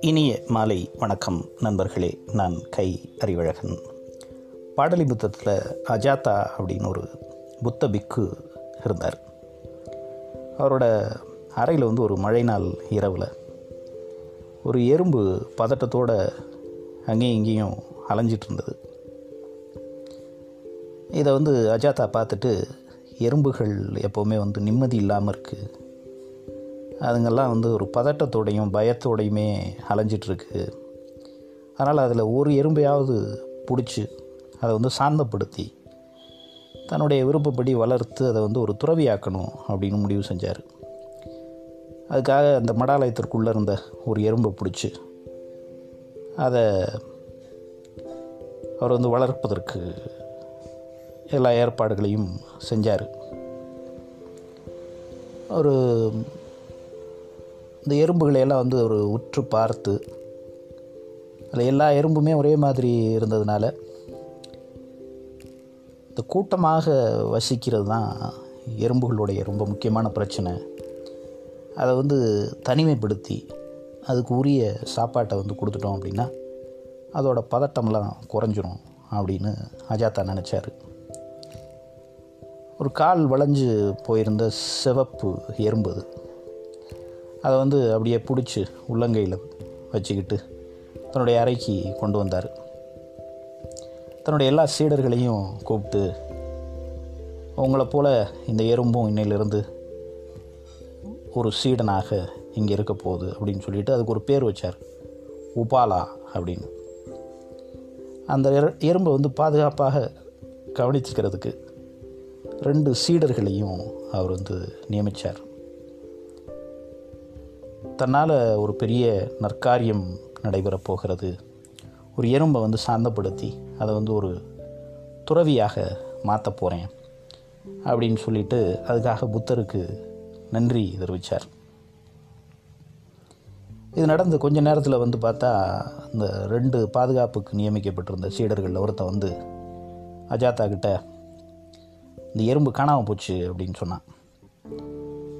இனிய மாலை வணக்கம் நண்பர்களே நான் கை அறிவழகன். பாடலி புத்தத்தில் அஜாதா அப்படின்னு ஒரு புத்த பிக்கு இருந்தார். அவரோட அறையில் வந்து ஒரு மழை நாள் இரவில் ஒரு எறும்பு பதட்டத்தோடு அங்கேயும் இங்கேயும் அலைஞ்சிட்டு இருந்தது. இதை வந்து அஜாத்தா பார்த்துட்டு எறும்புகள் எப்போவுமே வந்து நிம்மதி இல்லாமல் இருக்குது அதுங்கெல்லாம் வந்து ஒரு பதட்டத்தோடையும் பயத்தோடையுமே அலைஞ்சிட்ருக்கு. அதனால் அதில் ஒரு எறும்பையாவது பிடிச்சி அதை வந்து சாந்தப்படுத்தி தன்னுடைய விருப்பப்படி வளர்த்து அதை வந்து ஒரு துறவியாக்கணும் அப்படின்னு முடிவு செஞ்சார். அதுக்காக அந்த மடாலயத்திற்குள்ளே இருந்த ஒரு எறும்பை பிடிச்சி அதை அவர் வந்து வளர்ப்பதற்கு எல்லா ஏற்பாடுகளையும் செஞ்சார். ஒரு இந்த எறும்புகளையெல்லாம் வந்து ஒரு உற்று பார்த்து அதில் எல்லா எறும்புமே ஒரே மாதிரி இருந்ததுனால இந்த கூட்டமாக வசிக்கிறது தான் எறும்புகளுடைய ரொம்ப முக்கியமான பிரச்சனை. அதை வந்து தனிமைப்படுத்தி அதுக்கு உரிய சாப்பாட்டை வந்து கொடுத்துட்டோம் அப்படின்னா அதோடய பதட்டம்லாம் குறைஞ்சிரும் அப்படின்னு அஜாத்தா நினச்சார். ஒரு கால் வளைஞ்சு போயிருந்த சிவப்பு எறும்பு அது. அதை வந்து அப்படியே பிடிச்சி உள்ளங்கையில் வச்சுக்கிட்டு தன்னுடைய அறைக்கு கொண்டு வந்தார். தன்னுடைய எல்லா சீடர்களையும் கூப்பிட்டு உங்களை போல் இந்த எறும்பும் இன்னையிலிருந்து ஒரு சீடனாக இங்கே இருக்க போகுது அப்படின்னு சொல்லிட்டு அதுக்கு ஒரு பேர் வச்சார். உபாலா அப்படின்னு. அந்த எறும்பை வந்து பாதுகாப்பாக கவனிச்சுக்கிறதுக்கு ரெண்டு சீடர்களையும் அவர் வந்து நியமித்தார் தன்னால் ஒரு பெரிய நற்காரியம் நடைபெறப் போகிறது. ஒரு எறும்பை வந்து சாந்தப்படுத்தி அதை வந்து ஒரு துறவியாக மாற்ற போகிறேன் அப்படின்னு சொல்லிட்டு அதுக்காக புத்தருக்கு நன்றி தெரிவித்தார் இது நடந்து கொஞ்ச நேரத்தில் வந்து பார்த்தா இந்த ரெண்டு பாதுகாப்புக்கு நியமிக்கப்பட்டிருந்த சீடர்களில் ஒருத்தன் வந்து அஜாத்தா கிட்ட இந்த எறும்பு காணாமல் போச்சு அப்படின்னு சொன்னான்.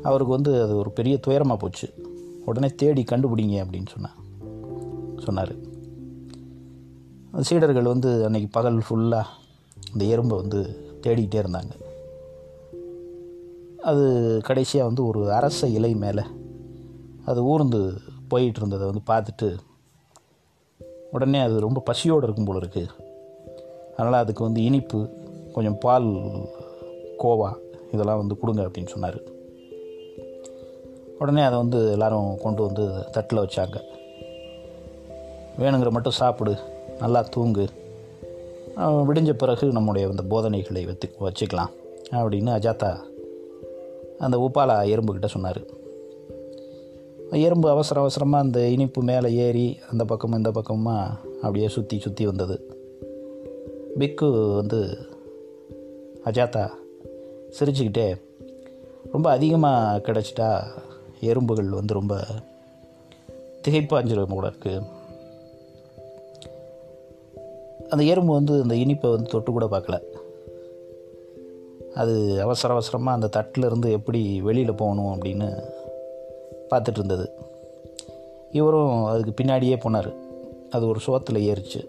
அவருக்கு வந்து அது ஒரு பெரிய துயரமாக போச்சு. உடனே தேடி கண்டுபிடிங்க அப்படின்னு சொன்னான். சொன்னார். சீடர்கள் வந்து அன்றைக்கி பகல் ஃபுல்லாக இந்த எறும்பை வந்து தேடிக்கிட்டே இருந்தாங்க. அது கடைசியாக வந்து ஒரு அரச இலை மேலே அது ஊர்ந்து போயிட்டு இருந்ததை வந்து பார்த்துட்டு உடனே அது ரொம்ப பசியோடு இருக்கும் போல இருக்குது அதனால் அதுக்கு வந்து இனிப்பு கொஞ்சம் பால் கோவா இதெல்லாம் வந்து கொடுங்க அப்படின்னு சொன்னார். உடனே அதை வந்து எல்லோரும் கொண்டு வந்து தட்டில் வச்சாங்க. வேணுங்கிற மட்டும் சாப்பிடு நல்லா தூங்கு. விடிஞ்ச பிறகு நம்முடைய அந்த போதனைகளை வச்சு வச்சுக்கலாம் அப்படின்னு அஜாத்தா அந்த உப்பாலா எறும்புக்கிட்ட சொன்னார். எறும்பு அவசர அவசரமாக அந்த இனிப்பு மேலே ஏறி அந்த பக்கமும் இந்த பக்கமாக அப்படியே சுற்றி சுற்றி வந்தது. பிக்கு வந்து அஜாத்தா சிரிச்சுக்கிட்டே ரொம்ப அதிகமாக கிடச்சிட்டா எறும்புகள் வந்து ரொம்ப திகைப்பாஞ்சிரும் கூட இருக்குது அந்த எறும்பு வந்து அந்த இனிப்பை வந்து தொட்டு கூட பார்க்கல. அது அவசர அவசரமாக அந்த தட்டில் இருந்து எப்படி வெளியில் போகணும் அப்படின்னு பார்த்துட்டு இருந்தது. இவரும் அதுக்கு பின்னாடியே போனார். அது ஒரு சோத்தில் ஏறிச்சு.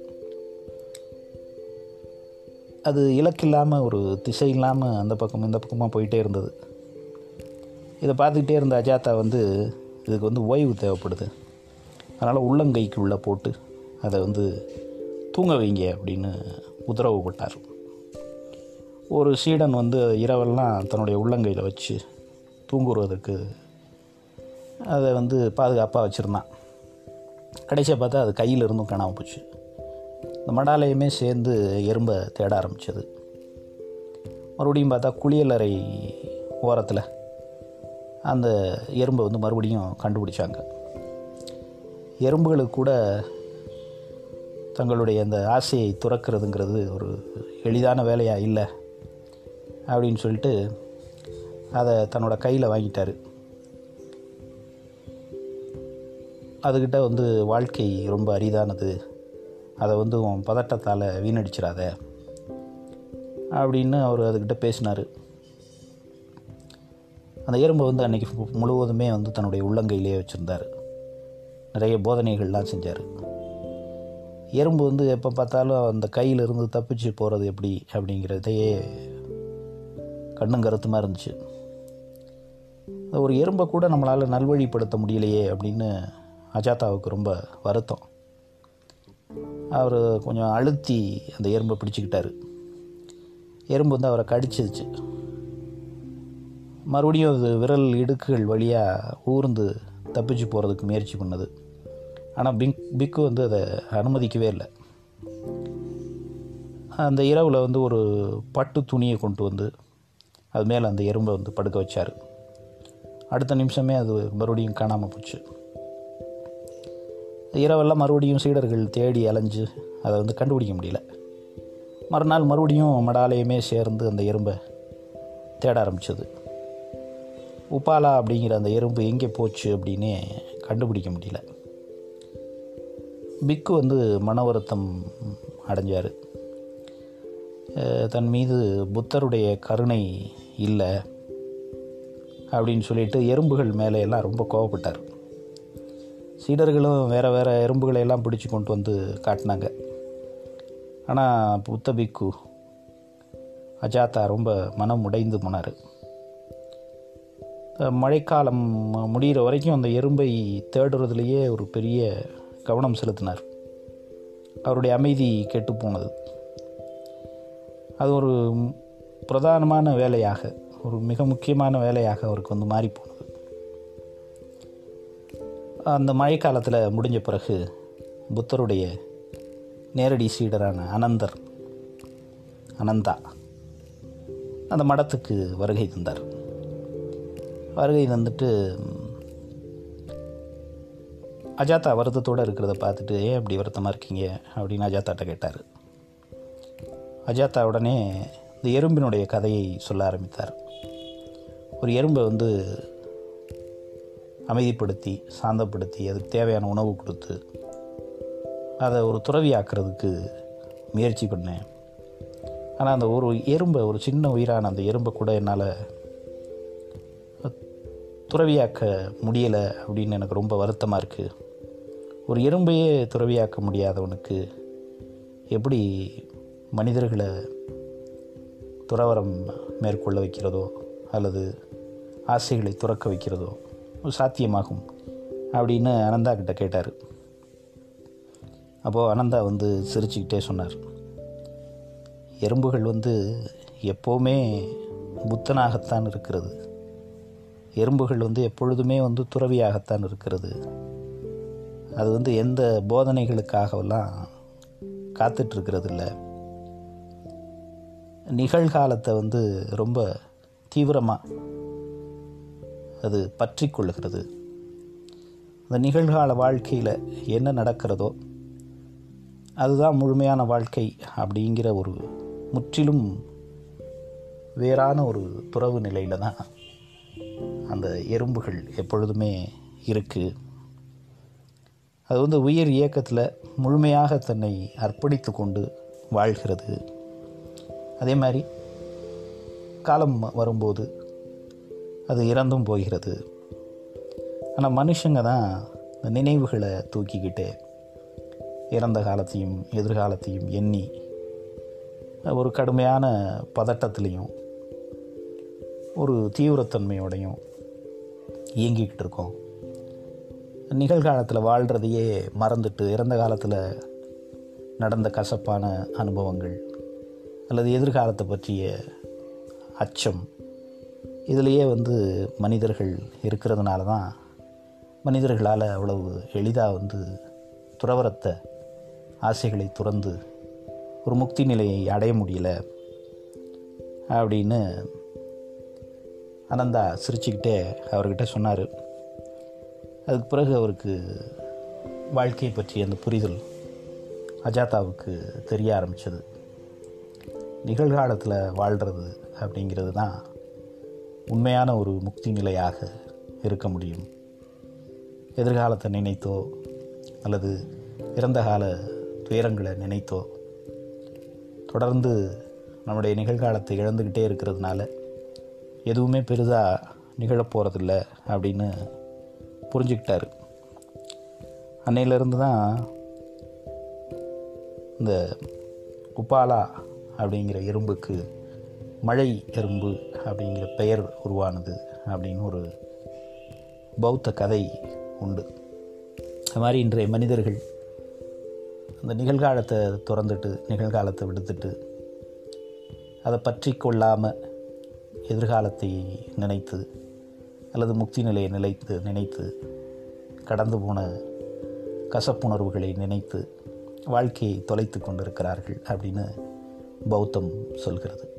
அது இலக்கு இல்லாமல் ஒரு திசை இல்லாமல் அந்த பக்கம் இந்த பக்கமாக போயிட்டே இருந்தது. இதை பார்த்துக்கிட்டே இருந்த அஜாத்தா வந்து இதுக்கு வந்து ஓய்வு தேவைப்படுது. அதனால் உள்ளங்கைக்கு உள்ளே போட்டு அதை வந்து தூங்க வைங்க அப்படின்னு உத்தரவு போட்டார். ஒரு சீடன் வந்து இரவெல்லாம் தன்னுடைய உள்ளங்கையில் வச்சு தூங்குறதுக்கு அதை வந்து பாதுகாப்பாக வச்சுருந்தான். கடைசியாக பார்த்தா அது கையில் இருந்தும் காணாமல் போச்சு. இந்த மடாலயமே சேர்ந்து எறும்பை தேட ஆரம்பித்தது மறுபடியும் பார்த்தா குளியலறை ஓரத்தில் அந்த எறும்பை வந்து மறுபடியும் கண்டுபிடிச்சாங்க. எறும்புகளுக்கு கூட தங்களுடைய அந்த ஆசையை துறக்கிறதுங்கிறது ஒரு எளிதான வேலையாக இல்லை அப்படின்னு சொல்லிட்டு அதை தன்னோட கையில் வாங்கிட்டார். அதுக்கிட்ட வந்து வாழ்க்கை ரொம்ப அரிதானது. அதை வந்து உன் பதட்டத்தால் வீணடிச்சிடாத அப்படின்னு அவர் அதுக்கிட்ட பேசினார். அந்த எறும்பை வந்து அன்றைக்கி முழுவதுமே வந்து தன்னுடைய உள்ளங்கையிலேயே வச்சுருந்தார். நிறைய போதனைகள்லாம் செஞ்சார். எறும்பு வந்து எப்போ பார்த்தாலும் அந்த கையிலிருந்து தப்பிச்சு போகிறது எப்படி அப்படிங்கிறதையே கண்ணும் கருத்துமாக இருந்துச்சு. ஒரு எறும்பை கூட நம்மளால் நல்வழிப்படுத்த முடியலையே அப்படின்னு அஜாதாவுக்கு ரொம்ப வருத்தம். அவர் கொஞ்சம் அழுத்தி அந்த எறும்பை பிடிச்சிக்கிட்டாரு. எறும்பு வந்து அவரை கடிச்சிருச்சு. மறுபடியும் அது விரல் இடுக்குகள் வழியாக ஊர்ந்து தப்பிச்சு போகிறதுக்கு முயற்சி பண்ணது. ஆனால் பிங் பிக்கு வந்து அதை அனுமதிக்கவே இல்லை. அந்த இரவில் வந்து ஒரு பட்டு துணியை கொண்டு வந்து அது மேலே அந்த எறும்பை வந்து படுக்க வச்சார். அடுத்த நிமிஷமே அது மறுபடியும் காணாமல் போச்சு. இரவெல்லாம் மறுபடியும் சீடர்கள் தேடி அலைஞ்சு அதை வந்து கண்டுபிடிக்க முடியல. மறுநாள் மறுபடியும் மடாலயமே சேர்ந்து அந்த எறும்பை தேட ஆரம்பித்தது உப்பாலா அப்படிங்கிற அந்த எறும்பு எங்கே போச்சு அப்படின்னு கண்டுபிடிக்க முடியல. பிக்கு வந்து மன வருத்தம் அடைஞ்சார் தன் மீது புத்தருடைய கருணை இல்லை அப்படின்னு சொல்லிட்டு எறும்புகள் மேலே எல்லாம் ரொம்ப கோவப்பட்டார். சீடர்களும் வேறு வேறு எறும்புகளை எல்லாம் பிடிச்சி கொண்டு வந்து காட்டினாங்க. ஆனால் புத்த பிக்கு அஜாத்தா ரொம்ப மனம் உடைந்து போனார். மழைக்காலம் முடிகிற வரைக்கும் அந்த எறும்பை தேடுறதுலேயே ஒரு பெரிய கவனம் செலுத்தினார். அவருடைய அமைதி கெட்டு போனது. அது ஒரு பிரதானமான வேலையாக ஒரு மிக முக்கியமான வேலையாக அவருக்கு வந்து மாறிப்போனது. அந்த மழைக்காலத்தில் முடிஞ்ச பிறகு புத்தருடைய நேரடி சீடரான அனந்தர் அனந்தா அந்த மடத்துக்கு வருகை தந்தார். வருகை தந்துட்டு அஜாத்தா வருத்தத்தோடு இருக்கிறத பார்த்துட்டு ஏன் அப்படி வருத்தமாக இருக்கீங்க? அப்படின்னு அஜாத்தாட்ட கேட்டார். அஜாத்தா உடனே இந்த எறும்பினுடைய கதையை சொல்ல ஆரம்பித்தார். ஒரு எறும்பை வந்து அமைதிப்படுத்தி சாந்தப்படுத்தி அதுக்கு தேவையான உணவு கொடுத்து அதை ஒரு துறவியாக்குறதுக்கு முயற்சி பண்ணேன். ஆனால் அந்த ஒரு எறும்பை ஒரு சின்ன உயிரான அந்த எறும்பை கூட என்னால் துறவியாக்க முடியலை அப்படின்னு எனக்கு ரொம்ப வருத்தமாக இருக்குது ஒரு எறும்பையே துறவியாக்க முடியாதவனுக்கு எப்படி மனிதர்களை துறவரம் மேற்கொள்ள வைக்கிறதோ அல்லது ஆசைகளை துறக்க வைக்கிறதோ சாத்தியமாகும் அப்படின்னு அனந்தா கிட்ட கேட்டார். அப்போது அனந்தா வந்து சிரிச்சுக்கிட்டே சொன்னார். எறும்புகள் வந்து எப்போவுமே புத்தனாகத்தான் இருக்கிறது. எறும்புகள் வந்து எப்பொழுதுமே வந்து துறவியாகத்தான் இருக்கிறது. அது வந்து எந்த போதனைகளுக்காகவெல்லாம் காத்துட்ருக்கிறது இல்லை நிகழ்காலத்தை வந்து ரொம்ப தீவிரமாக அது பற்றி கொள்ளுகிறது அந்த நிகழ்கால வாழ்க்கையில் என்ன நடக்கிறதோ அதுதான் முழுமையான வாழ்க்கை அப்படிங்கிற ஒரு முற்றிலும் வேறான ஒரு துறவு நிலையில் தான் அந்த எறும்புகள் எப்பொழுதுமே இருக்குது அது வந்து உயிர் இயக்கத்தில் முழுமையாக தன்னை அர்ப்பணித்து கொண்டு வாழ்கிறது. அதே மாதிரி காலம் வரும்போது அது இறந்தும் போகிறது. ஆனால் மனுஷங்க தான் இந்த நினைவுகளை தூக்கிக்கிட்டு இறந்த காலத்தையும் எதிர்காலத்தையும் எண்ணி ஒரு கடுமையான பதட்டத்துலேயும் ஒரு தீவிரத்தன்மையோடையும் இயங்கிக்கிட்டு இருக்கோம். நிகழ்காலத்தில் வாழ்கிறதையே மறந்துட்டு இறந்த காலத்தில் நடந்த கசப்பான அனுபவங்கள் அல்லது எதிர்காலத்தை பற்றிய அச்சம் இதிலேயே வந்து மனிதர்கள் இருக்கிறதுனால தான் மனிதர்களால் அவ்வளவு எளிதாக வந்து துறவரத்த ஆசைகளை துறந்து ஒரு முக்தி நிலையை அடைய முடியல அப்படின்னு அனந்தா சிரிச்சுக்கிட்டே அவர்கிட்ட சொன்னார். அதுக்கு பிறகு அவருக்கு வாழ்க்கையை பற்றிய அந்த புரிதல் அஜாதாவுக்கு தெரிய ஆரம்பித்தது நிகழ்காலத்தில் வாழ்கிறது அப்படிங்கிறது தான் உண்மையான ஒரு முக்தி நிலையாக இருக்க முடியும். எதிர்காலத்தை நினைத்தோ அல்லது இறந்த கால துயரங்களை நினைத்தோ தொடர்ந்து நம்முடைய நிகழ்காலத்தை இழந்துக்கிட்டே இருக்கிறதுனால எதுவுமே பெரிதாக நிகழப்போகிறதில்ல அப்படின்னு புரிஞ்சுக்கிட்டார். அன்னையிலேருந்து தான் இந்த உப்பாலா அப்படிங்கிற எறும்புக்கு மழை எறும்பு அப்படிங்கிற பெயர் உருவானது அப்படின்னு ஒரு பௌத்த கதை உண்டு. அது மாதிரி இன்றைய மனிதர்கள் அந்த நிகழ்காலத்தை திறந்துட்டு நிகழ்காலத்தை விடுத்துட்டு அதை பற்றி கொள்ளாமல் எதிர்காலத்தை நினைத்து அல்லது முக்தி நிலையை நிலைத்து நினைத்து கடந்து போன கசப்புணர்வுகளை நினைத்து வாழ்க்கையை தொலைத்து கொண்டிருக்கிறார்கள் அப்படின்னு பௌத்தம் சொல்கிறது.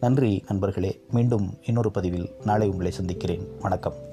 நன்றி நண்பர்களே. மீண்டும் இன்னொரு பதிவில் நாளை உங்களை சந்திக்கிறேன். வணக்கம்.